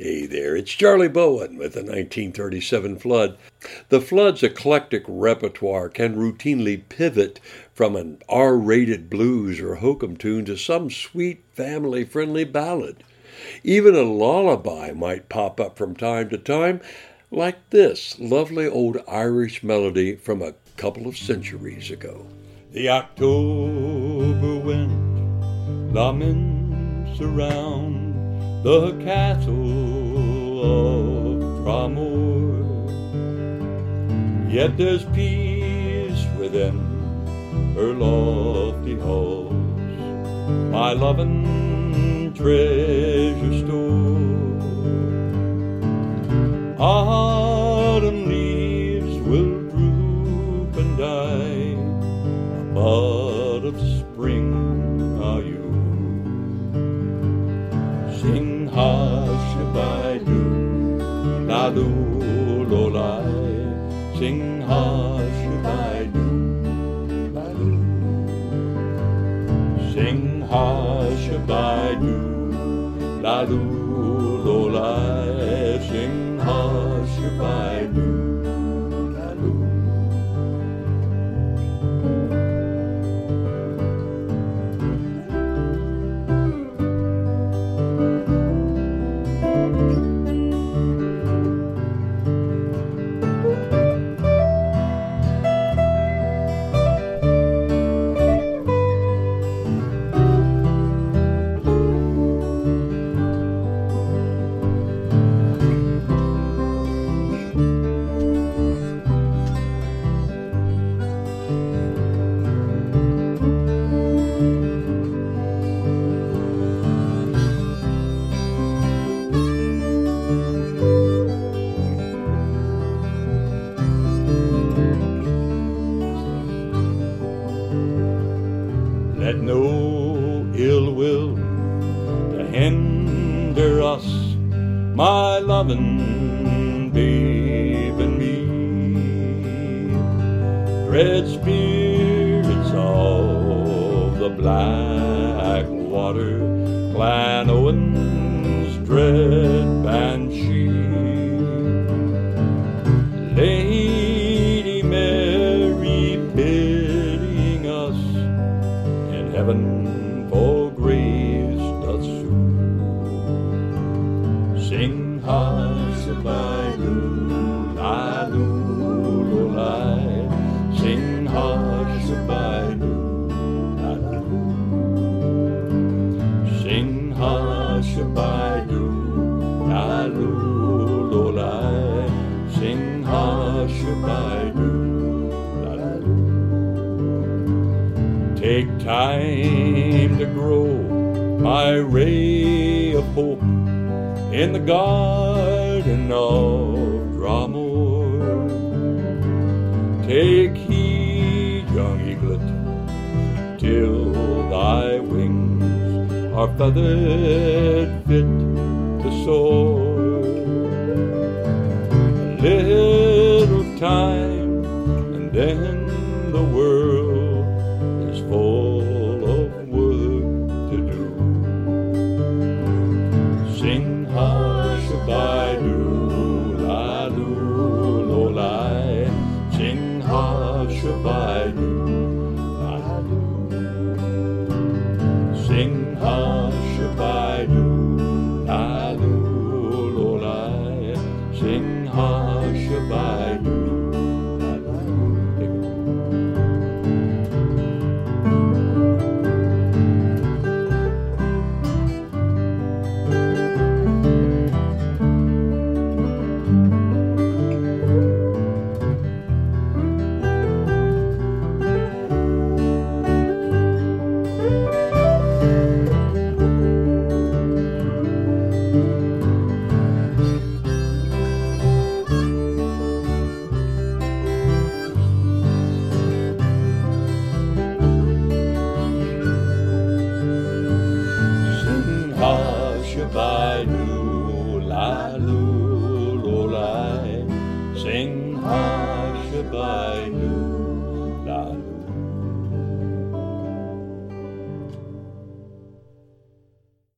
Hey there, it's Charlie Bowen with the 1937 Flood. The Flood's eclectic repertoire can routinely pivot from an R rated blues or hokum tune to some sweet family friendly ballad. Even a lullaby might pop up from time to time, like this lovely old Irish melody from a couple of centuries ago. The October wind laments around the castle of Dromore. Yet there's peace within her lofty halls, my loving treasure store. Autumn Hush-a-by-doo, la-doo, lo-li, sing hush-a-by-doo, la-doo. Sing hush-a-by-doo, la-doo, lo-li, sing hush-a-by-doo, ill will to hinder us, my loving babe and me. Dread spirits of the black water, Clan Owen's heaven for grace doth sue. Sing hush-a-by-doo, Take time to grow my ray of hope in the garden of Dromore. Take heed, young eaglet, till thy wings are feathered fit to soar. A little time, and then the world Sing Hashabaynu.